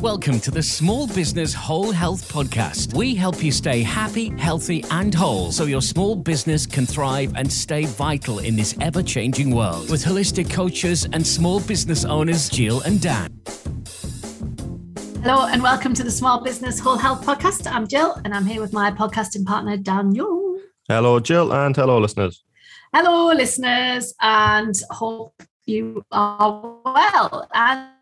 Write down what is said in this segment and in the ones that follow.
Welcome to the Small Business Whole Health Podcast. We help you stay happy, healthy, and whole so your small business can thrive and stay vital in this ever changing world. With holistic coaches and small business owners, Jill and Dan. Hello, and welcome to the Small Business Whole Health Podcast. I'm Jill, and I'm here with my podcasting partner, Daniel. Hello, Jill, and hello, listeners. Hello, listeners, and hope you are well. And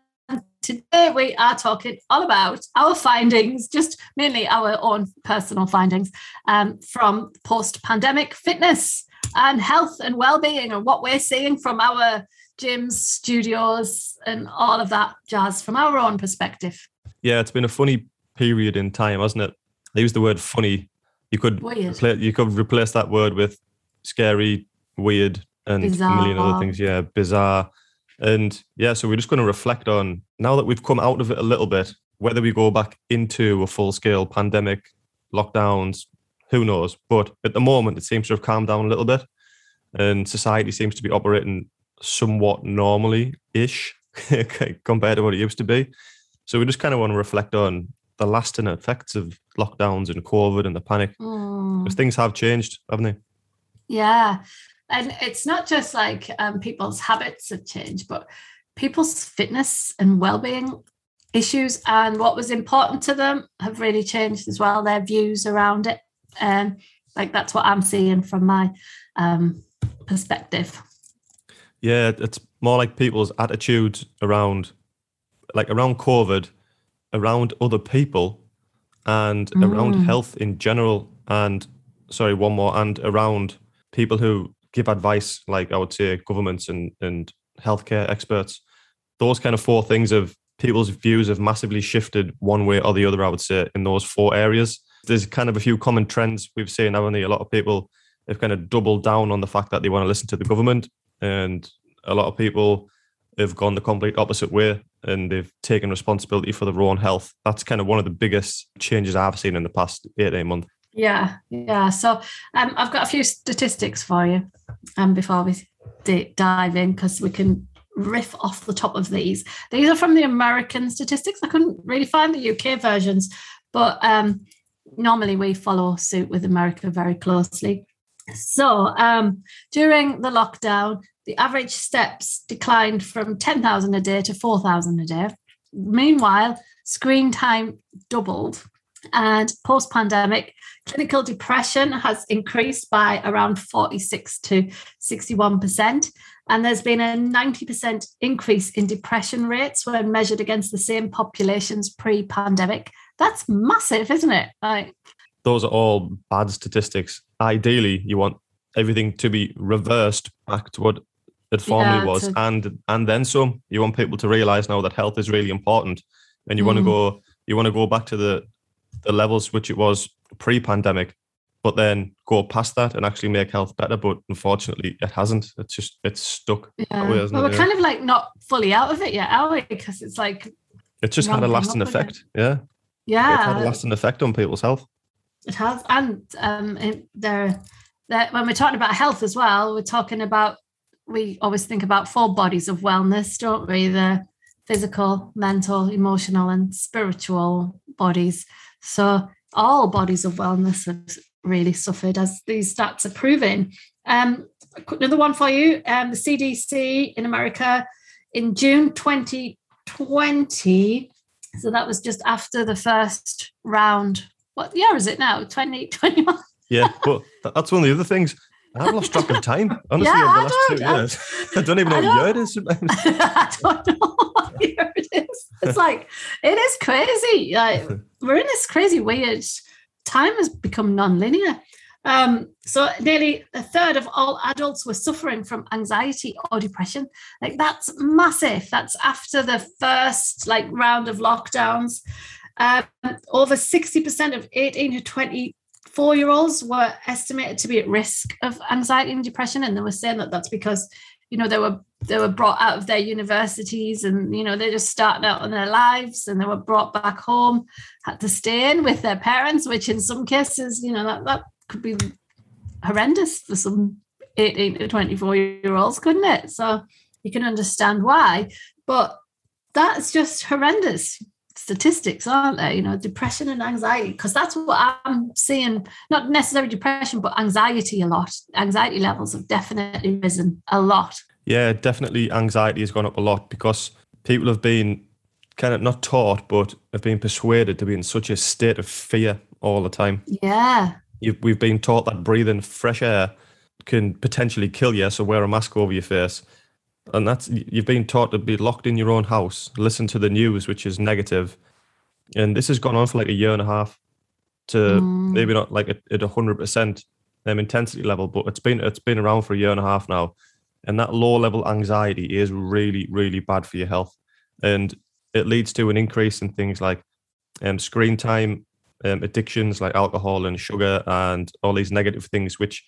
today we are talking all about our findings, just mainly our own personal findings um, from post pandemic fitness and health and well-being and what we're seeing from our gyms, studios, and all of that jazz from our own perspective. Yeah, it's been a funny period in time, hasn't it? I use the word funny. You could repla- you could replace that word with scary, weird, and bizarre. a million other things. Yeah, bizarre. And yeah, so we're just going to reflect on now that we've come out of it a little bit, whether we go back into a full scale pandemic, lockdowns, who knows? But at the moment, it seems to have calmed down a little bit and society seems to be operating somewhat normally ish compared to what it used to be. So we just kind of want to reflect on the lasting effects of lockdowns and COVID and the panic because things have changed, haven't they? Yeah and it's not just like um, people's habits have changed but people's fitness and well-being issues and what was important to them have really changed as well their views around it and like that's what i'm seeing from my um, perspective yeah it's more like people's attitudes around like around covid around other people and mm. around health in general and sorry one more and around people who give advice, like I would say governments and, and healthcare experts, those kind of four things of people's views have massively shifted one way or the other, I would say, in those four areas. There's kind of a few common trends we've seen, haven't we? A lot of people have kind of doubled down on the fact that they want to listen to the government. And a lot of people have gone the complete opposite way and they've taken responsibility for their own health. That's kind of one of the biggest changes I've seen in the past eight, eight months. Yeah, yeah. So um, I've got a few statistics for you um, before we d- dive in because we can riff off the top of these. These are from the American statistics. I couldn't really find the UK versions, but um, normally we follow suit with America very closely. So um, during the lockdown, the average steps declined from 10,000 a day to 4,000 a day. Meanwhile, screen time doubled and post pandemic, clinical depression has increased by around 46 to 61%. And there's been a 90% increase in depression rates when measured against the same populations pre pandemic. That's massive, isn't it? Like, Those are all bad statistics. Ideally, you want everything to be reversed back to what it formerly yeah, was and and then some you want people to realize now that health is really important and you mm. want to go you want to go back to the the levels which it was pre-pandemic, but then go past that and actually make health better. But unfortunately, it hasn't. It's just it's stuck. Yeah. Way, well, we're kind of like not fully out of it yet, are we? Because it's like it's just had a lasting effect. Yeah. Yeah. It's had a lasting effect on people's health. It has, and um, there, there. When we're talking about health as well, we're talking about. We always think about four bodies of wellness, don't we? The physical, mental, emotional, and spiritual bodies. So all bodies of wellness have really suffered, as these stats are proving. Um, another one for you: um, the CDC in America in June 2020. So that was just after the first round. What year is it now? 2021. yeah, but that's one of the other things. I've lost track of time, honestly, yeah, over the last two years. I, I don't even know what year it is. I don't know what year it is. It's like, it is crazy. Like, we're in this crazy weird time has become non-linear. Um, so nearly a third of all adults were suffering from anxiety or depression. Like that's massive. That's after the first like round of lockdowns. Um, over 60% of 18 to 24 year olds were estimated to be at risk of anxiety and depression. And they were saying that that's because you know they were they were brought out of their universities and you know they're just starting out on their lives and they were brought back home had to stay in with their parents which in some cases you know that, that could be horrendous for some 18 to 24 year olds couldn't it so you can understand why but that's just horrendous statistics, aren't there? You know, depression and anxiety, because that's what I'm seeing, not necessarily depression, but anxiety a lot. Anxiety levels have definitely risen a lot. Yeah, definitely anxiety has gone up a lot because people have been kind of not taught, but have been persuaded to be in such a state of fear all the time. Yeah. You've, we've been taught that breathing fresh air can potentially kill you, so wear a mask over your face. And that's you've been taught to be locked in your own house, listen to the news, which is negative. And this has gone on for like a year and a half to mm. maybe not like at a hundred percent um, intensity level, but it's been it's been around for a year and a half now. And that low level anxiety is really, really bad for your health. And it leads to an increase in things like um, screen time, um, addictions like alcohol and sugar, and all these negative things, which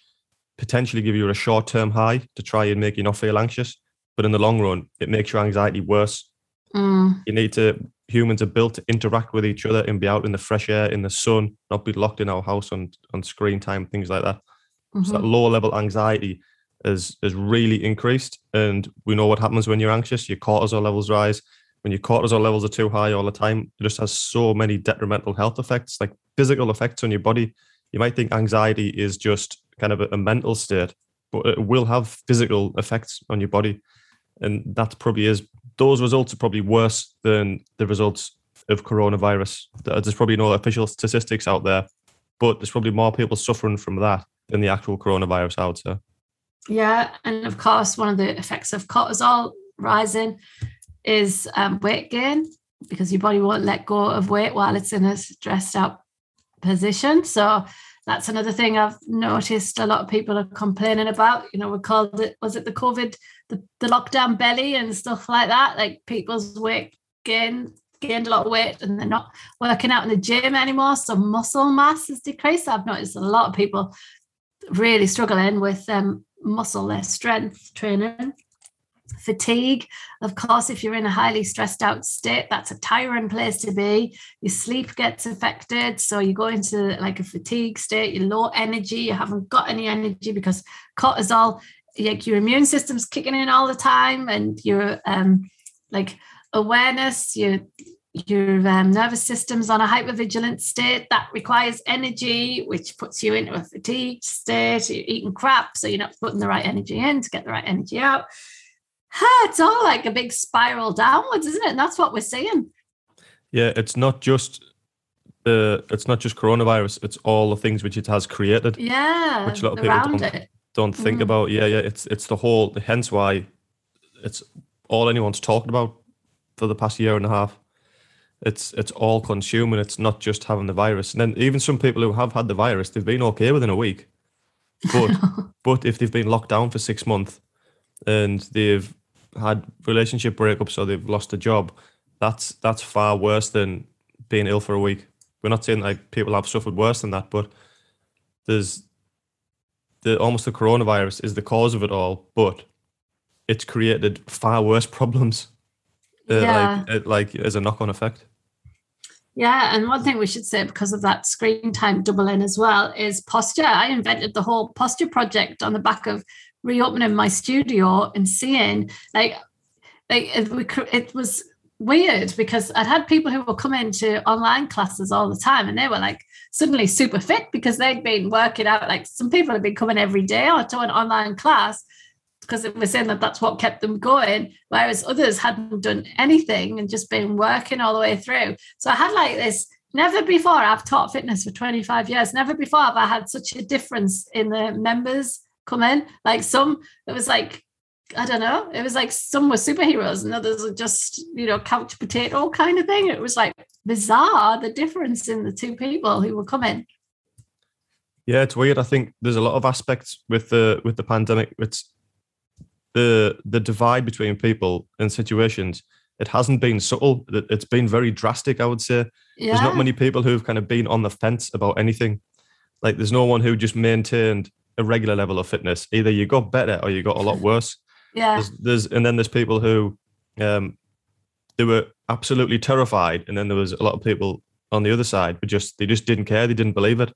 potentially give you a short term high to try and make you not feel anxious. But in the long run, it makes your anxiety worse. Mm. You need to, humans are built to interact with each other and be out in the fresh air, in the sun, not be locked in our house on, on screen time, things like that. Mm-hmm. So that mm-hmm. lower level anxiety has, has really increased. And we know what happens when you're anxious, your cortisol levels rise when your cortisol levels are too high all the time, it just has so many detrimental health effects, like physical effects on your body. You might think anxiety is just kind of a, a mental state, but it will have physical effects on your body. And that probably is, those results are probably worse than the results of coronavirus. There's probably no official statistics out there, but there's probably more people suffering from that than the actual coronavirus, would say. Yeah. And of course, one of the effects of cortisol rising is um, weight gain because your body won't let go of weight while it's in a stressed out position. So that's another thing I've noticed a lot of people are complaining about. You know, we called it, was it the COVID, the, the lockdown belly and stuff like that? Like people's weight gain gained a lot of weight and they're not working out in the gym anymore. So muscle mass has decreased. I've noticed a lot of people really struggling with um, muscle, their strength training fatigue. Of course, if you're in a highly stressed out state, that's a tiring place to be. Your sleep gets affected. So you go into like a fatigue state, you're low energy, you haven't got any energy because cortisol, like your immune system's kicking in all the time and your um like awareness, your your um, nervous system's on a hypervigilant state that requires energy, which puts you into a fatigue state. You're eating crap, so you're not putting the right energy in to get the right energy out it's all like a big spiral downwards, isn't it? And that's what we're seeing. Yeah, it's not just the it's not just coronavirus, it's all the things which it has created. Yeah. Which a lot of people don't, it. don't think mm. about. Yeah, yeah. It's it's the whole hence why it's all anyone's talking about for the past year and a half. It's it's all consuming. It's not just having the virus. And then even some people who have had the virus, they've been okay within a week. But but if they've been locked down for six months and they've had relationship breakups or they've lost a job, that's that's far worse than being ill for a week. We're not saying like people have suffered worse than that, but there's the almost the coronavirus is the cause of it all, but it's created far worse problems, uh, yeah. like like as a knock on effect. Yeah, and one thing we should say because of that screen time doubling as well is posture. I invented the whole posture project on the back of reopening my studio and seeing like like it, it was weird because I'd had people who were coming to online classes all the time and they were like suddenly super fit because they'd been working out like some people had been coming every day or to an online class because it was saying that that's what kept them going whereas others hadn't done anything and just been working all the way through. So I had like this never before I've taught fitness for 25 years never before have I had such a difference in the members come in. Like some, it was like, I don't know, it was like some were superheroes and others were just, you know, couch potato kind of thing. It was like bizarre the difference in the two people who were coming. Yeah, it's weird. I think there's a lot of aspects with the with the pandemic. It's the the divide between people and situations. It hasn't been subtle. It's been very drastic. I would say. Yeah. There's not many people who've kind of been on the fence about anything. Like there's no one who just maintained a regular level of fitness. Either you got better or you got a lot worse. yeah. There's, there's and then there's people who um they were absolutely terrified, and then there was a lot of people on the other side who just they just didn't care, they didn't believe it.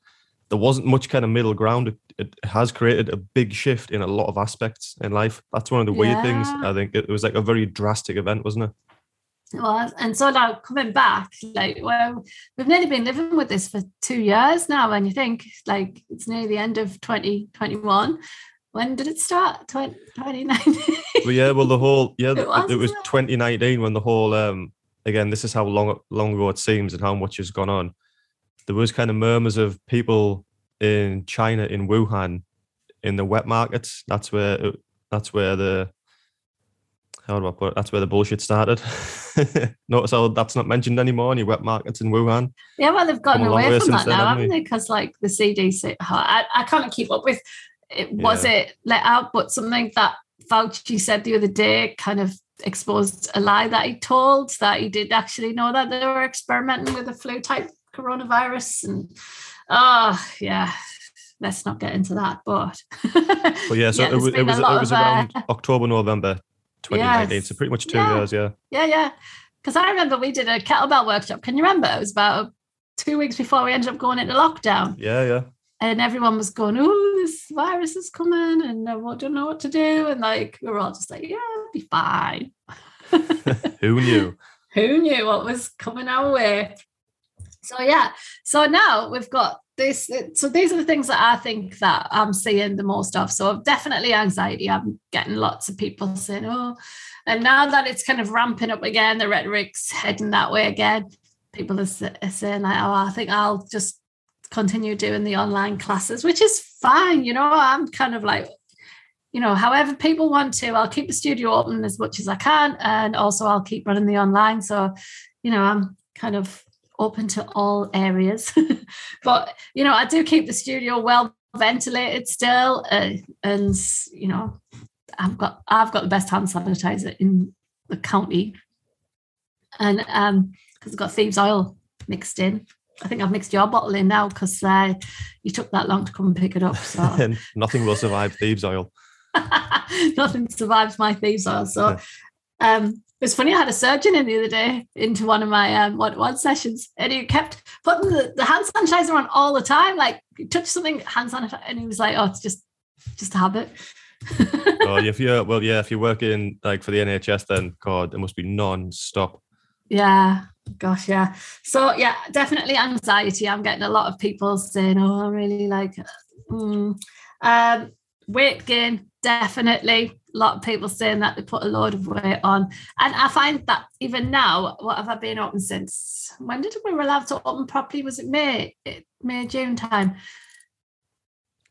There wasn't much kind of middle ground. It, it has created a big shift in a lot of aspects in life. That's one of the weird yeah. things. I think it was like a very drastic event, wasn't it? It was. And so now coming back, like, well, we've nearly been living with this for two years now. And you think, like, it's near the end of 2021. When did it start? 2019? well, yeah, well, the whole, yeah, it was, it was 2019 when the whole, um, again, this is how long, long ago it seems and how much has gone on. There was kind of murmurs of people in China, in Wuhan, in the wet markets. That's where, that's where the, how do I put it? That's where the bullshit started. Notice how that's not mentioned anymore in your wet markets in Wuhan. Yeah, well, they've gotten away from that now, haven't they? Because like the CDC, I, I can't keep up with. It was yeah. it let out, but something that Fauci said the other day kind of exposed a lie that he told that he did actually know that they were experimenting with a flu type coronavirus, and oh yeah, let's not get into that. But well, yeah, so yeah, it, was it was, it was around uh, October, November 2019. Yes. So pretty much two yeah. years, yeah. Yeah, yeah. Because I remember we did a kettlebell workshop. Can you remember? It was about two weeks before we ended up going into lockdown. Yeah, yeah. And everyone was going, "Oh, this virus is coming, and I don't know what to do." And like we were all just like, "Yeah, be fine." Who knew? Who knew what was coming our way? So yeah. So now we've got this so these are the things that i think that i'm seeing the most of. So definitely anxiety. I'm getting lots of people saying oh and now that it's kind of ramping up again the rhetoric's heading that way again people are, saying like oh i think i'll just continue doing the online classes which is fine you know i'm kind of like you know however people want to i'll keep the studio open as much as i can and also i'll keep running the online. So you know i'm kind of open to all areas. but you know, I do keep the studio well ventilated still, uh, and you know, I've got I've got the best hand sanitizer in the county, and um, because I've got thieves oil mixed in. I think I've mixed your bottle in now because uh, you took that long to come and pick it up. So nothing will survive thieves oil. nothing survives my thieves oil. So um, was funny. I had a surgeon in the other day into one of my um, one-to-one sessions, and he kept putting the, the hand sanitizer on all the time. Like he touched something, hand sanitizer, and he was like, "Oh, it's just just a habit." oh, if you're well, yeah, if you're working like for the NHS, then God, it must be non-stop. Yeah, gosh, yeah. So yeah, definitely anxiety. I'm getting a lot of people saying, "Oh, I really like." Mm. Um, weight gain, definitely a lot of people saying that they put a load of weight on. And I find that even now, what have I been open since? When did we were allowed to open properly? Was it May, May, June time?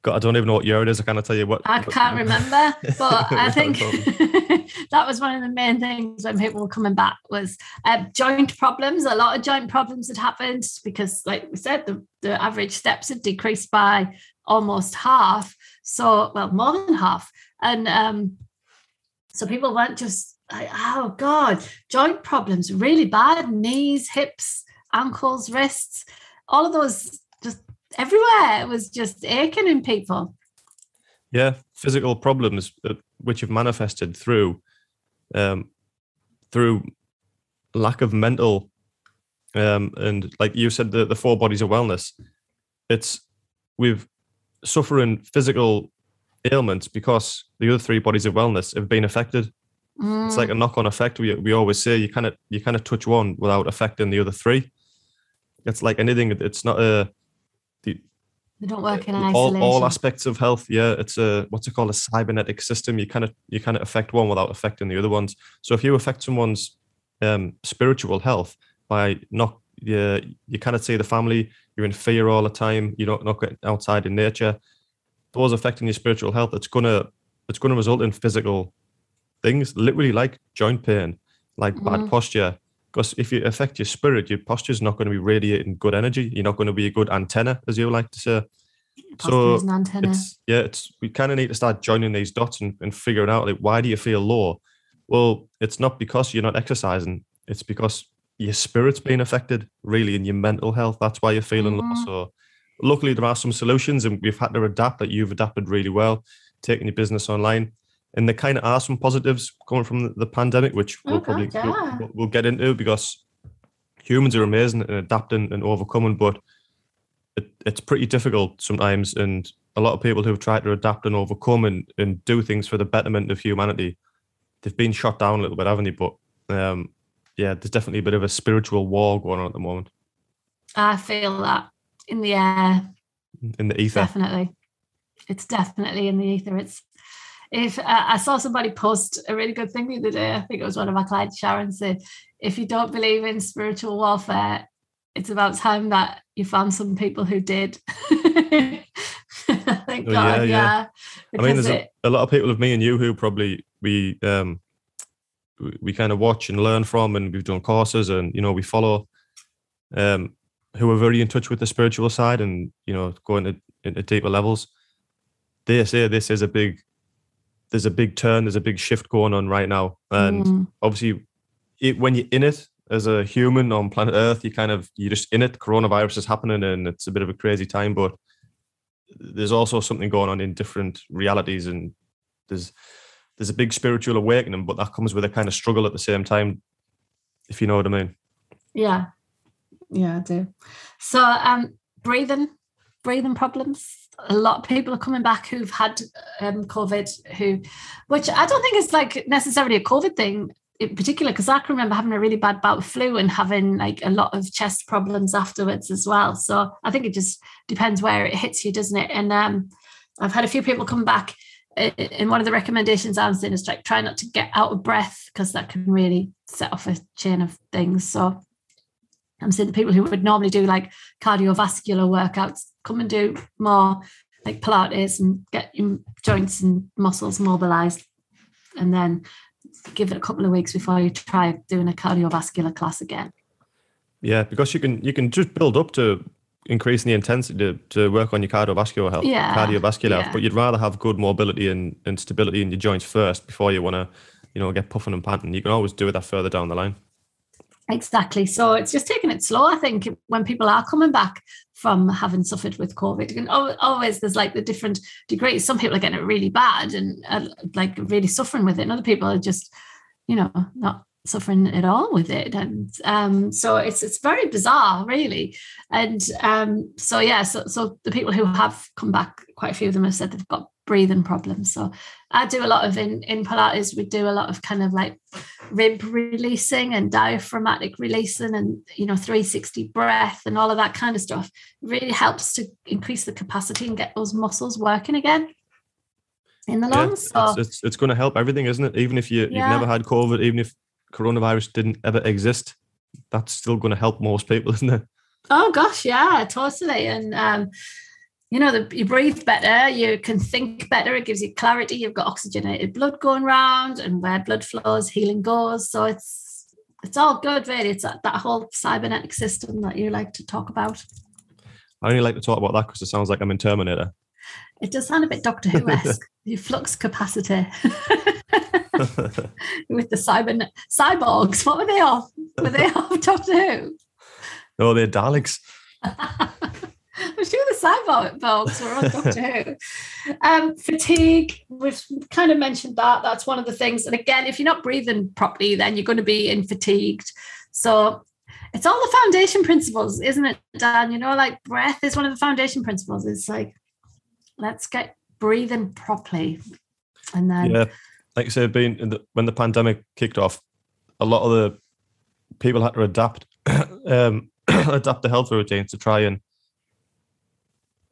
God, I don't even know what year it is. I can't tell you what. I can't remember, but I think that was one of the main things when people were coming back was uh, joint problems. A lot of joint problems had happened because, like we said, the, the average steps had decreased by almost half. So, well, more than half. And um, so people weren't just like, oh God, joint problems, really bad, knees, hips, ankles, wrists, all of those just everywhere. It was just aching in people. Yeah, physical problems which have manifested through um, through lack of mental um, and like you said, the, the four bodies of wellness. It's we've suffering physical ailments because the other three bodies of wellness have been affected. Mm. It's like a mm. knock-on effect. We we always say you kind of you kind of touch one without affecting the other three. It's like anything. It's not a the, they don't work in all, all aspects of health. Yeah, it's a what's it called a cybernetic system. You kind of you kind of affect one without affecting the other ones. So if you affect someone's um, spiritual health by not you, you kind of see the family, you're in fear all the time. You don't not get outside in nature those affecting your spiritual health, it's gonna it's gonna result in physical things, literally like joint pain, like mm. bad posture. Because if you affect your spirit, your posture is not going to be radiating good energy. You're not going to be a good antenna, as you like to say. so an it's yeah, it's we kind of need to start joining these dots and, and figuring out like why do you feel low? Well, it's not because you're not exercising. It's because your spirit's being affected, really, in your mental health. That's why you're feeling mm. low. So luckily there are some solutions and we've had to adapt that you've adapted really well taking your business online. And there kind of are some positives coming from the pandemic which we'll probably yeah. we'll, we'll, get into because humans are amazing at adapting and overcoming but it, it's pretty difficult sometimes and a lot of people who've tried to adapt and overcome and, and do things for the betterment of humanity they've been shot down a little bit haven't they? But um, yeah, there's definitely a bit of a spiritual war going on at the moment. I feel that in the air, in the ether. definitely. It's definitely in the ether. It's if uh, I saw somebody post a really good thing the other day, I think it was one of my clients, Sharon said, if you don't believe in spiritual warfare, it's about time that you found some people who did. Thank Oh, God, yeah, yeah. yeah. I mean, there's a, it- a lot of people of me and you who probably we um we, we kind of watch and learn from, and we've done courses, and you know we follow um who are very in touch with the spiritual side, and you know going to into deeper levels. They say this is a big there's a big turn, there's a big shift going on right now, and Mm, obviously it, when you're in it as a human on planet earth you kind of you're just in it coronavirus is happening and it's a bit of a crazy time but there's also something going on in different realities and there's there's a big spiritual awakening but that comes with a kind of struggle at the same time if you know what i mean yeah. Yeah, I do. So um breathing, breathing problems. A lot of people are coming back who've had um COVID who which I don't think is like necessarily a COVID thing in particular, because I can remember having a really bad bout of flu and having like a lot of chest problems afterwards as well. So I think it just depends where it hits you, doesn't it? And um I've had a few people come back i- and one of the recommendations I'm saying is like try not to get out of breath because that can really set off a chain of things. So I'm saying the people who would normally do like cardiovascular workouts come and do more like Pilates and get your joints and muscles mobilized, and then give it a couple of weeks before you try doing a cardiovascular class again. yeah because you can you can just build up to increasing the intensity to, to work on your cardiovascular health Yeah, cardiovascular health but you'd rather have good mobility and, and stability in your joints first before you want to you know get puffing and panting. You can always do that further down the line Exactly. So it's just taking it slow. I think when people are coming back from having suffered with COVID, and al- always there's like the different degrees. Some people are getting it really bad and uh, like really suffering with it, and other people are just, you know, not suffering at all with it. And um, so it's it's very bizarre, really. And um, so yeah, so so the people who have come back, quite a few of them have said they've got breathing problems. So I do a lot of in in Pilates. We do a lot of kind of like rib releasing and diaphragmatic releasing and you know 360 breath and all of that kind of stuff. Really helps to increase the capacity and get those muscles working again in the yeah, lungs. so it's, it's, it's going to help everything isn't it? Even if you, you've never had covid even if coronavirus didn't ever exist that's still going to help most people isn't it? Oh gosh yeah totally. And um you know the, you breathe better you can think better it gives you clarity you've got oxygenated blood going around and where blood flows healing goes so it's it's all good really it's that, that whole cybernetic system that you like to talk about i only like to talk about that because it sounds like i'm in terminator It does sound a bit Doctor Who esque. Your flux capacity with the cyber cyborgs. What were they off? Were they off Doctor Who? oh they're daleks I'm sure the cyborgs were on Doctor Who. Um, fatigue. We've kind of mentioned that. That's one of the things. And again, if you're not breathing properly, then you're going to be in fatigued. So it's all the foundation principles, isn't it, Dan? You know, like breath is one of the foundation principles. It's like let's get breathing properly, and then yeah like I said being in the, when the pandemic kicked off a lot of the people had to adapt um adapt the health routines to try and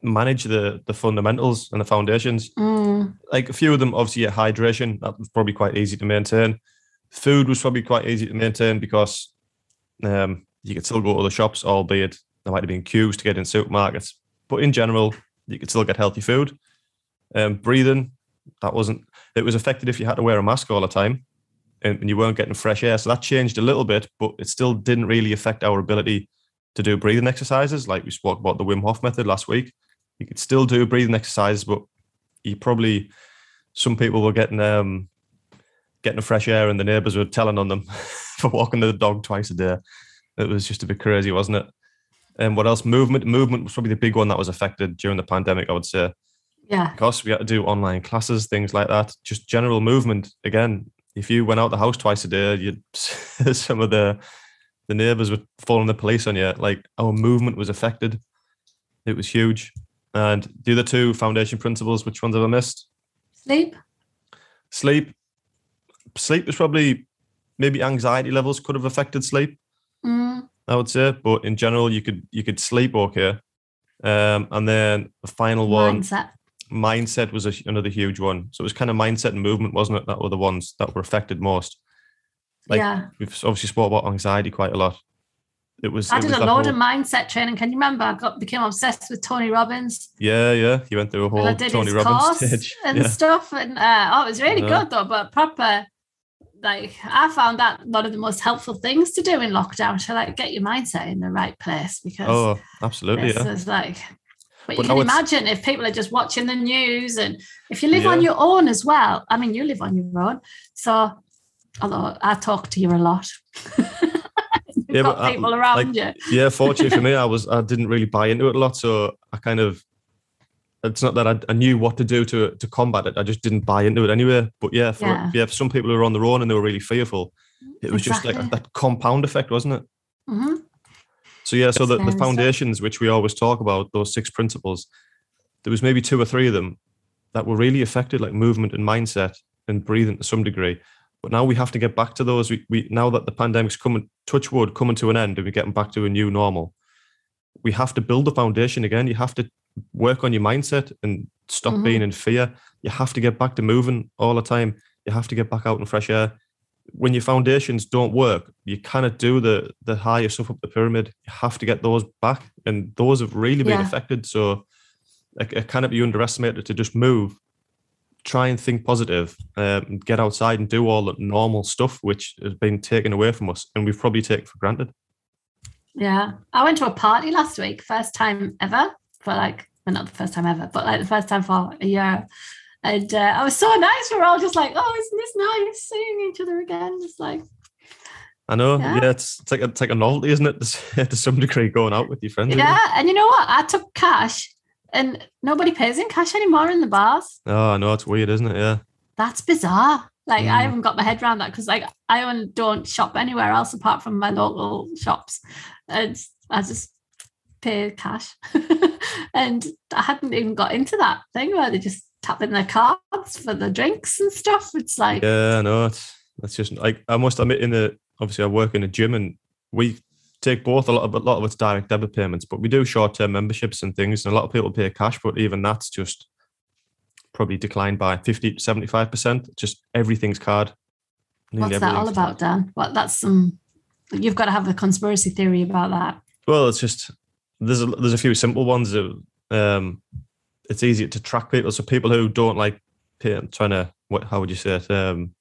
manage the the fundamentals and the foundations. Mm, like a few of them obviously yeah, hydration that was probably quite easy to maintain. Food was probably quite easy to maintain because um you could still go to the shops albeit there might have been queues to get in supermarkets. But in general you could still get healthy food. Um breathing that wasn't it was affected if you had to wear a mask all the time and, and you weren't getting fresh air. So that changed a little bit but it still didn't really affect our ability to do breathing exercises. Like we spoke about the Wim Hof method last week you could still do breathing exercises but you probably some people were getting um getting fresh air and the neighbors were telling on them for walking the dog twice a day. It was just a bit crazy wasn't it? And what else? Movement. Movement was probably the big one that was affected during the pandemic i would say. Yeah, because we had to do online classes things like that. Just general movement. Again if you went out the house twice a day you'd some of the the neighbors were phoning the police on you. Like our movement was affected. It was huge and the other two foundation principles which ones have i missed sleep. sleep sleep is probably maybe anxiety levels could have affected sleep. Mm, I would say, but in general, you could you could sleep okay. Um, and then the final one, mindset. mindset was a, another huge one. So it was kind of mindset and movement, wasn't it? That were the ones that were affected most. Like yeah. we've obviously spoke about anxiety quite a lot. It was. I it did was a load whole- of mindset training. Can you remember? I got became obsessed with Tony Robbins. Yeah, yeah. You went through a and I whole did Tony Robbins stage. and Yeah. stuff. And uh, oh, it was really Yeah. good though. But proper, like I found that one of the most helpful things to do in lockdown to like get your mindset in the right place because Oh, absolutely. Yeah. is like. But, But you can it's- imagine if people are just watching the news and if you live on your own as well. I mean, you live on your own, so although I talk to you a lot. Yeah, got I- people around like, you. yeah, fortunately for me, I was I didn't really buy into it a lot, so I kind of it's not that I, I knew what to do to to combat it. I just didn't buy into it anyway. But yeah, for Yeah. yeah, for some people who were on their own and they were really fearful, it was just like that compound effect, wasn't it? hmm So yeah, so the, the foundations which we always talk about, those six principles, there was maybe two or three of them that were really affected, like movement and mindset and breathing to some degree. But now we have to get back to those. We, we now that the pandemic's coming, touch wood, coming to an end, and we're getting back to a new normal. We have to build the foundation again. You have to work on your mindset and stop Mhm. being in fear. You have to get back to moving all the time. You have to get back out in fresh air. When your foundations don't work, you cannot do the the higher stuff up the pyramid. You have to get those back, and those have really been Yeah. affected. So it, it cannot be underestimated to just move, try and think positive, um, get outside and do all the normal stuff which has been taken away from us, and we've probably taken for granted. Yeah. I went to a party last week, first time ever for like, well, not the first time ever, but like the first time for a year. And uh, I was so nice. We were all just like, oh, isn't this nice seeing each other again? It's like, I know, Yeah. yeah, it's, it's like a, it's like a novelty, isn't it? to some degree, going out with your friends. again. yeah. And you know what? I took cash and nobody pays in cash anymore in the bars. Oh, I know it's weird, isn't it? Yeah. That's bizarre. Like, I Mm. haven't got my head around that because, like, I don't shop anywhere else apart from my local shops. And I just pay cash. and I hadn't even got into that thing where they just tap in their cards for the drinks and stuff. It's like, Yeah, I know it's that's just like I must admit in the obviously I work in a gym and we take both a lot of a lot of it's direct debit payments, but we do short term memberships and things, and a lot of people pay cash, but even that's just probably declined by 50 75 percent. Just everything's card. Nearly what's that all about, Dan? What that's some, you've got to have a conspiracy theory about that. Well, it's just there's a there's a few simple ones. That, um, it's easier to track people. So people who don't like pay, trying to what how would you say it? Um,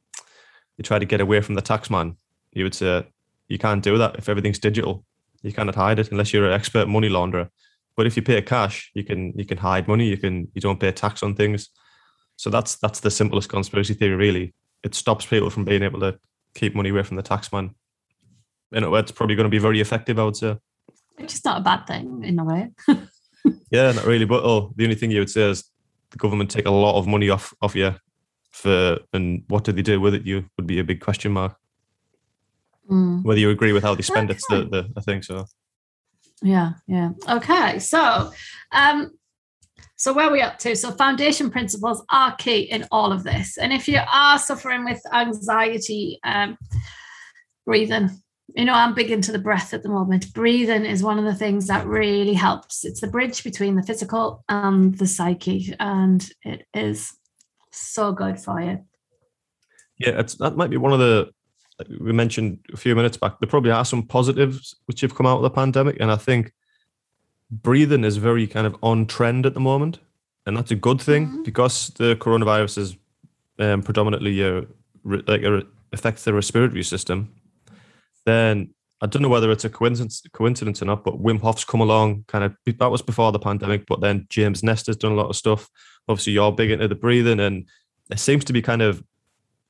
you try to get away from the tax man. You would say you can't do that if everything's digital. You cannot hide it unless you're an expert money launderer. But if you pay cash, you can you can hide money. You can you don't pay tax on things. So that's that's the simplest conspiracy theory. Really, it stops people from being able to keep money away from the tax man. And it- it's probably going to be very effective. I would say. Which is not a bad thing in a way. Yeah, not really. But oh, the only thing you would say is the government take a lot of money off off you for, and what do they do with it? You would be a big question mark. Mm. Whether you agree with how they spend it's the, the I think so. Yeah, yeah. Okay. So um so where are we up to? So foundation principles are key in all of this. And if you are suffering with anxiety, um, breathing, you know, I'm big into the breath at the moment. Breathing is one of the things that really helps. It's the bridge between the physical and the psyche, and it is so good for you. Yeah, it's that might be one of the like we mentioned a few minutes back. There probably are some positives which have come out of the pandemic, and I think breathing is very kind of on trend at the moment, and that's a good thing Mhm. because the coronavirus is um, predominantly uh, re- like uh, affects the respiratory system. Then I don't know whether it's a coincidence coincidence or not, but Wim Hof's come along. Kind of that was before the pandemic, but then James Nestor has done a lot of stuff. Obviously, you're big into the breathing, and it seems to be kind of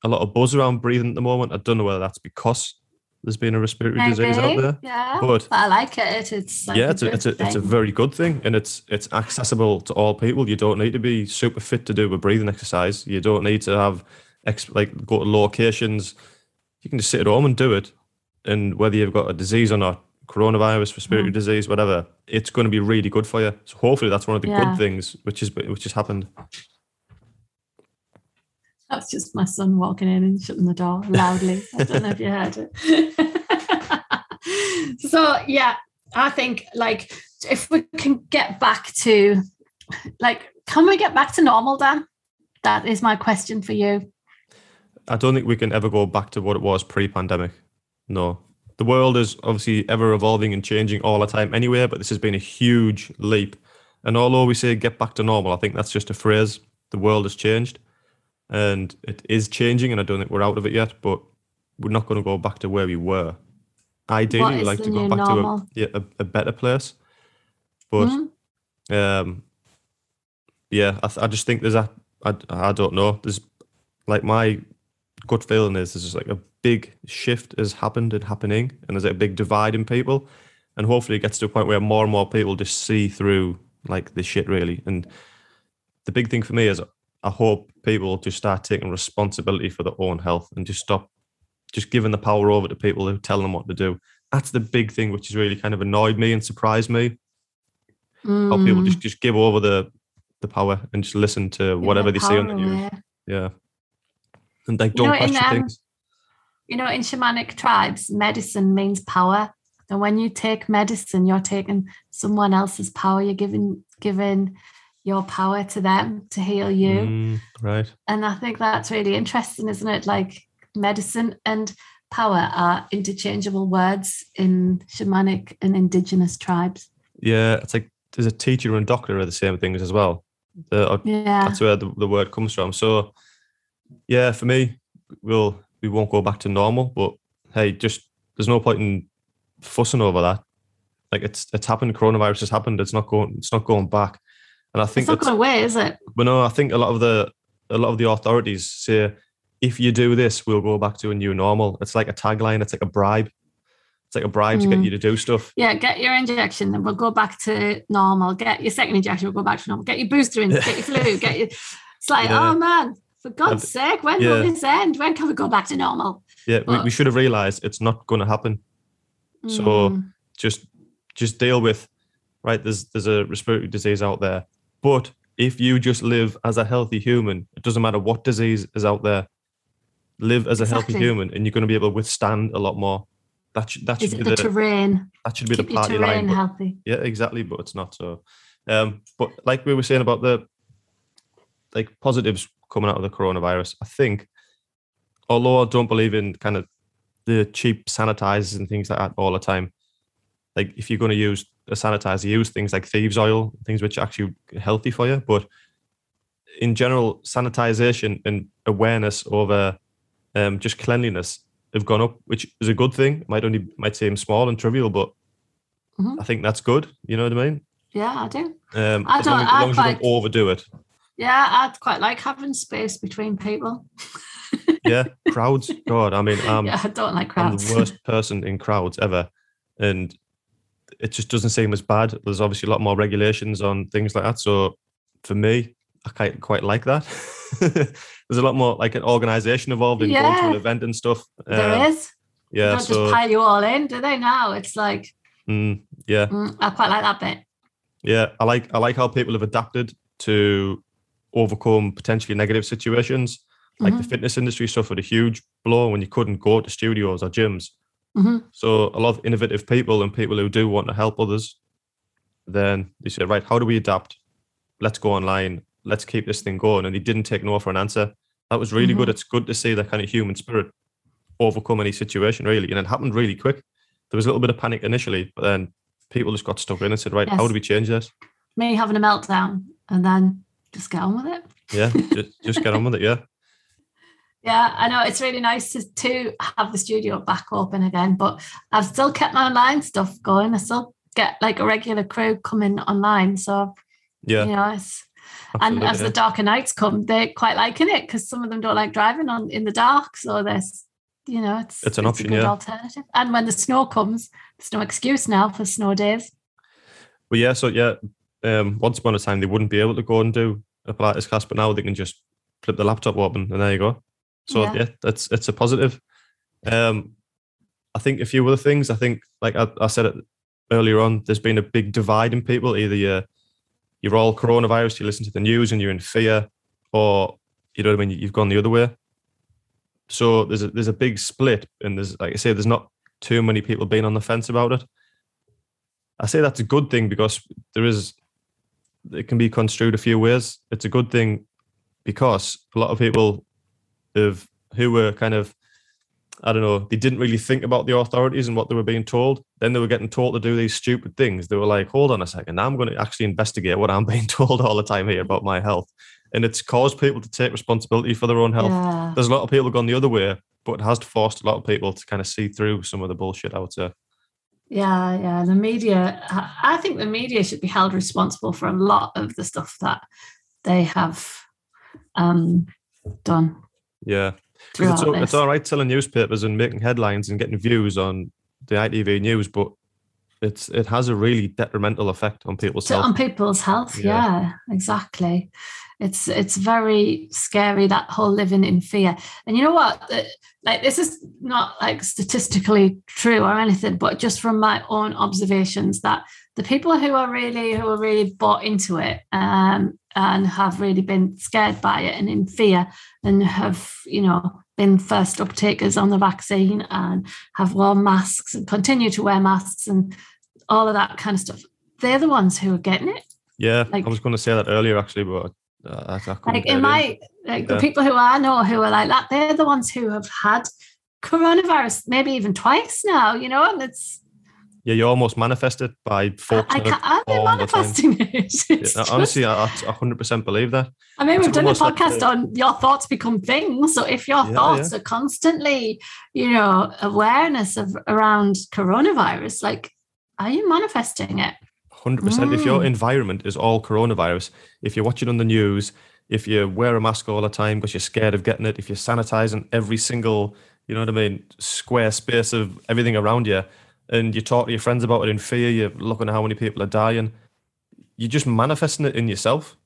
a lot of buzz around breathing at the moment. I don't know whether that's because there's been a respiratory disease out there. Yeah. But- I like it. It's like yeah, it's a, it's a it's a very good thing, and it's it's accessible to all people. You don't need to be super fit to do a breathing exercise. You don't need to have ex, like go to locations. You can just sit at home and do it, and whether you've got a disease or not, coronavirus, respiratory Mm. disease, whatever, it's going to be really good for you. So hopefully that's one of the Yeah. good things which is which has happened. That's just my son walking in and shutting the door loudly. I don't know if you heard it. so yeah, I think like if we can get back to like can we get back to normal, Dan? That is my question for you. I don't think we can ever go back to what it was pre-pandemic. No. The world is obviously ever evolving and changing all the time anyway, but this has been a huge leap. And although we say get back to normal, I think that's just a phrase. The world has changed and it is changing, and I don't think we're out of it yet, but we're not going to go back to where we were. Ideally, we like to go back normal? to a, a, a, better place. But mm-hmm. um, yeah, I, I just think there's a, I, I don't know, there's like my gut feeling is there's just like a big shift has happened and happening, and there's a big divide in people. And hopefully it gets to a point where more and more people just see through like the shit really. And the big thing for me is I hope people to start taking responsibility for their own health and just stop just giving the power over to people who tell them what to do. That's the big thing which has really kind of annoyed me and surprised me. Mm. How people just, mm. just give over the the power and just listen to whatever the they see on the news. Yeah. And they don't you know, question in, um, things. You know, in shamanic tribes, medicine means power. And when you take medicine, you're taking someone else's power. You're giving giving your power to them to heal you. Mm, right. And I think that's really interesting, isn't it? Like medicine and power are interchangeable words in shamanic and indigenous tribes. Yeah, it's like there's a teacher and doctor are the same things as well. The, yeah. That's where the, the word comes from. So, yeah, for me, we'll we won't go back to normal. But hey, just there's no point in fussing over that. Like it's it's happened. Coronavirus has happened. It's not going. It's not going back. And I think it's not going to away, is it? But no, I think a lot of the a lot of the authorities say if you do this, we'll go back to a new normal. It's like a tagline. It's like a bribe. It's like a bribe mm. to get hmm. you to do stuff. Yeah, get your injection, then we'll go back to normal. Get your second injection, we'll go back to normal. Get your booster in, get your flu, get your. It's like, yeah. oh man, for God's sake, when yeah. will this end? When can we go back to normal? Yeah, but, we, we, should have realized it's not going to happen. Mm. So hmm. just just deal with right. There's there's a respiratory disease out there, but if you just live as a healthy human, it doesn't matter what disease is out there. Live as a exactly. healthy human, and you're going to be able to withstand a lot more. That should that should be the, the, terrain. That should be Keep the party line. But, healthy. Yeah, exactly. But it's not so. Um, but like we were saying about the like positives coming out of the coronavirus, I think, although I don't believe in kind of the cheap sanitizers and things like that all the time, like if you're going to use a sanitizer, use things like thieves oil, things which are actually healthy for you. But in general, sanitization and awareness over um, just cleanliness have gone up, which is a good thing. Might only might seem small and trivial, but mm-hmm. I think that's good. You know what I mean? Yeah, I do. Um, I don't. As long, as, long as quite, you don't overdo it. Yeah, I'd quite like having space between people. yeah, crowds. God, I mean, um, yeah, I don't like crowds. I'm the worst person in crowds ever, and it just doesn't seem as bad. There's obviously a lot more regulations on things like that. So for me, I quite quite like that. There's a lot more like an organization involved in yeah. going to an event and stuff. There um, is. Yeah. They don't so, just pile you all in, do they? Now it's like. Mm, yeah. Mm, I quite like that bit. Yeah, I like I like how people have adapted to overcome potentially negative situations. Like mm-hmm. the fitness industry suffered a huge blow when you couldn't go to studios or gyms. Mm-hmm. So a lot of innovative people and people who do want to help others, then they said, right, how do we adapt? Let's go online. Let's keep this thing going. And he didn't take no for an answer. That was really mm-hmm. good. It's good to see that kind of human spirit overcome any situation, really. And it happened really quick. There was a little bit of panic initially, but then people just got stuck in and said, right, yes. how do we change this? Me having a meltdown and then just get on with it. Yeah, just, just get on with it. Yeah. Yeah, I know it's really nice to, to have the studio back open again, but I've still kept my online stuff going. I still get like a regular crew coming online. So, yeah, you know, it's, and as the darker nights come, they're quite liking it because some of them don't like driving on in the dark. So there's, you know, it's it's an it's option, yeah. Alternative. And when the snow comes, there's no excuse now for snow days. Well, yeah. So yeah, um, once upon a time they wouldn't be able to go and do a Pilates class, but now they can just flip the laptop open and there you go. So yeah, yeah it's it's a positive. Um, I think a few other things. I think, like I, I, said it earlier on, there's been a big divide in people. Either you're you're all coronavirus, you listen to the news and you're in fear, or you know what I mean. You've gone the other way. So there's a, there's a big split, and there's like I say, there's not too many people being on the fence about it. I say that's a good thing because there is it can be construed a few ways. It's a good thing because a lot of people have who were kind of I don't know, they didn't really think about the authorities and what they were being told. Then they were getting told to do these stupid things. They were like, hold on a second, now I'm going to actually investigate what I'm being told all the time here about my health. And it's caused people to take responsibility for their own health. Yeah. There's a lot of people gone the other way, but it has forced a lot of people to kind of see through some of the bullshit, I would say. Yeah, yeah. The media, I think the media should be held responsible for a lot of the stuff that they have um, done. Yeah. It's, all- it's all right selling newspapers and making headlines and getting views on the ITV news, but it's it has a really detrimental effect on people's health. on people's health Yeah. yeah. exactly it's it's very scary that whole living in fear and you know what Uh, like this is not like statistically true or anything but just from my own observations that the people who are really who are really bought into it um, and have really been scared by it and in fear and have you know been first uptakers on the vaccine and have worn masks and continue to wear masks and all of that kind of stuff. They're the ones who are getting it. Yeah, like- I was going to say that earlier actually, but uh, like in my like Yeah. the people who I know who are like that, they're the ones who have had coronavirus maybe even twice now, you know, and it's yeah, you almost manifest it by I focusing can't it all the time. manifesting it. Yeah, honestly, I, I 100% believe that. I mean, it's we've done a almost like podcast on your thoughts become things. So if your Yeah, thoughts are constantly, you know, awareness of around coronavirus, like are you manifesting it? 100%. If your Mm. environment is all coronavirus, if you're watching on the news, if you wear a mask all the time because you're scared of getting it, if you're sanitizing every single, you know what I mean, square space of everything around you, and you talk to your friends about it in fear, you're looking at how many people are dying, you're just manifesting it in yourself.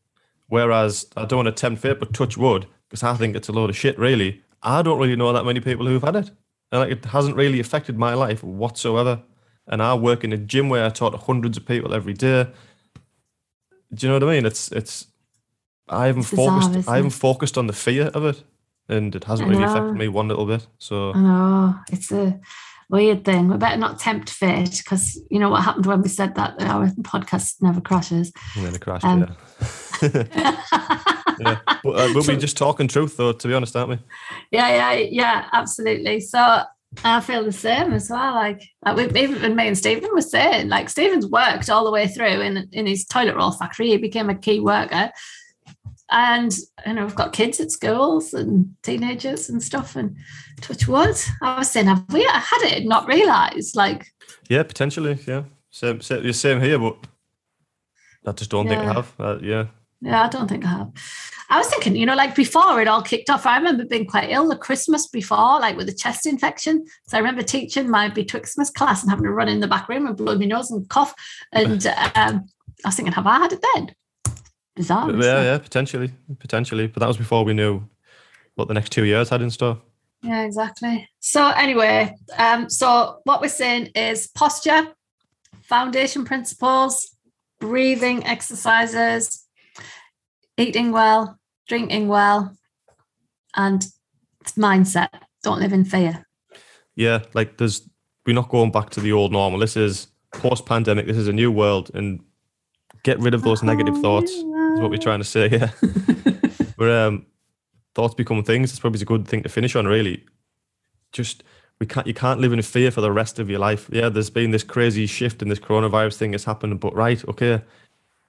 Whereas I don't want to tempt fate, but touch wood, because I think it's a load of shit, really. I don't really know that many people who've had it. And like, it hasn't really affected my life whatsoever. And I work in a gym where I talk to hundreds of people every day. Do you know what I mean? It's it's I haven't It's focused isn't I haven't it? focused on the fear of it. And it hasn't really affected me one little bit. So I know it's a weird thing. We better not tempt fate because you know what happened when we said that our podcast never crashes. I'm gonna crash Um, yeah. yeah. But, uh, we'll be just talking truth though, to be honest, aren't we? yeah, yeah, yeah, absolutely. So I feel the same as well. Like, like we, even me and Stephen were saying, like Stephen's worked all the way through in in his toilet roll factory. He became a key worker, and you know we've got kids at schools and teenagers and stuff. And touch wood, I was saying, have we had it not realised? Like, Yeah, potentially, yeah. Same same, same here, but I just don't think I have. Uh, yeah. Yeah, I don't think I have. I was thinking, you know, like before it all kicked off, I remember being quite ill the Christmas before, like with a chest infection. So I remember teaching my Betwixtmas class and having to run in the back room and blow my nose and cough. And um, I was thinking, have I had it then? Bizarre. But yeah, yeah, potentially. Potentially. But that was before we knew what the next two years had in store. Yeah, exactly. So anyway, um, so what we're saying is posture, foundation principles, breathing exercises, eating well, drinking well, and mindset. Don't live in fear. Yeah, like there's we're not going back to the old normal. This is post pandemic, this is a new world and get rid of those negative thoughts is what we're trying to say, yeah. Where um thoughts become things, it's probably a good thing to finish on, really. Just we can't you can't live in fear for the rest of your life. Yeah, there's been this crazy shift and this coronavirus thing has happened, but right, okay,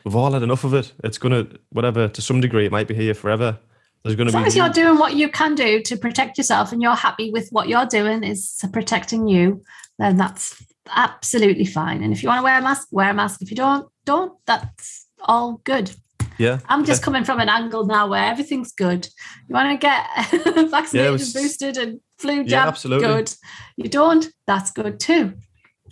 we've all had enough of it. It's gonna whatever, to some degree, it might be here forever. There's gonna As be long as you're doing what you can do to protect yourself and you're happy with what you're doing is protecting you, then that's absolutely fine. And if you want to wear a mask, wear a mask. If you don't, don't. That's all good. yeah. I'm just yeah. coming from an angle now where everything's good. You want to get vaccinated, was- boosted, and flu jab? Yeah, absolutely. good. You don't, that's good too.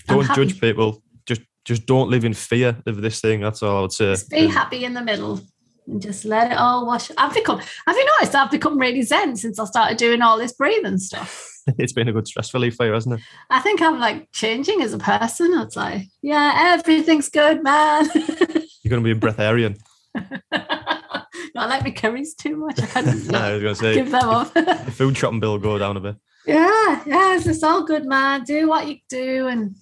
Don't judge people. Just just don't live in fear of this thing. That's all I would say. Just be And- happy in the middle and just let it all wash. I've become, have you noticed I've become really zen since I started doing all this breathing stuff? it's been a good stress relief for you, hasn't it? I think I'm like changing as a person. It's like, yeah, everything's good, man. You're going to be a breatharian. no, I like my curries too much. I can't I was going to say, give them up. the food shopping bill go down a bit. yeah, yes, it's all good, man. Do what you do and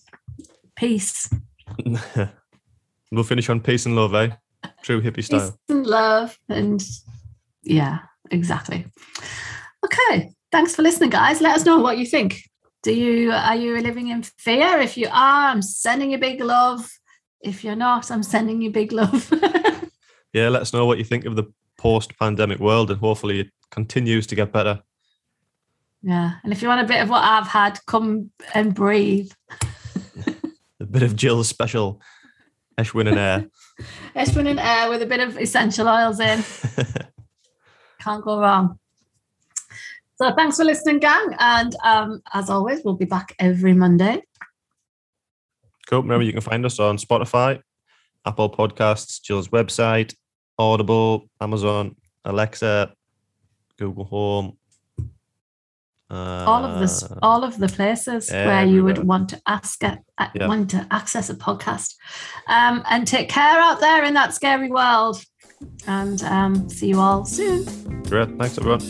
peace. we'll finish on peace and love, eh? True hippie Peace style. and love. And yeah, exactly. Okay. Thanks for listening, guys. Let us know what you think. Do you are you living in fear? If you are, I'm sending you big love. If you're not, I'm sending you big love. Yeah, let us know what you think of the post pandemic world and hopefully it continues to get better. yeah. And if you want a bit of what I've had, come and breathe. A bit of Jill's special Eshwin and Air. Espin and air with a bit of essential oils in. Can't go wrong. So thanks for listening, gang. And um, as always, we'll be back every Monday. Cool. Remember, you can find us on Spotify, Apple Podcasts, Jill's website, Audible, Amazon, Alexa, Google Home. Uh, all of this, all of the places where you would want to ask a, a- Yeah. want to access a podcast. Um, and take care out there in that scary world. And um, see you all soon. Great. Thanks, everyone.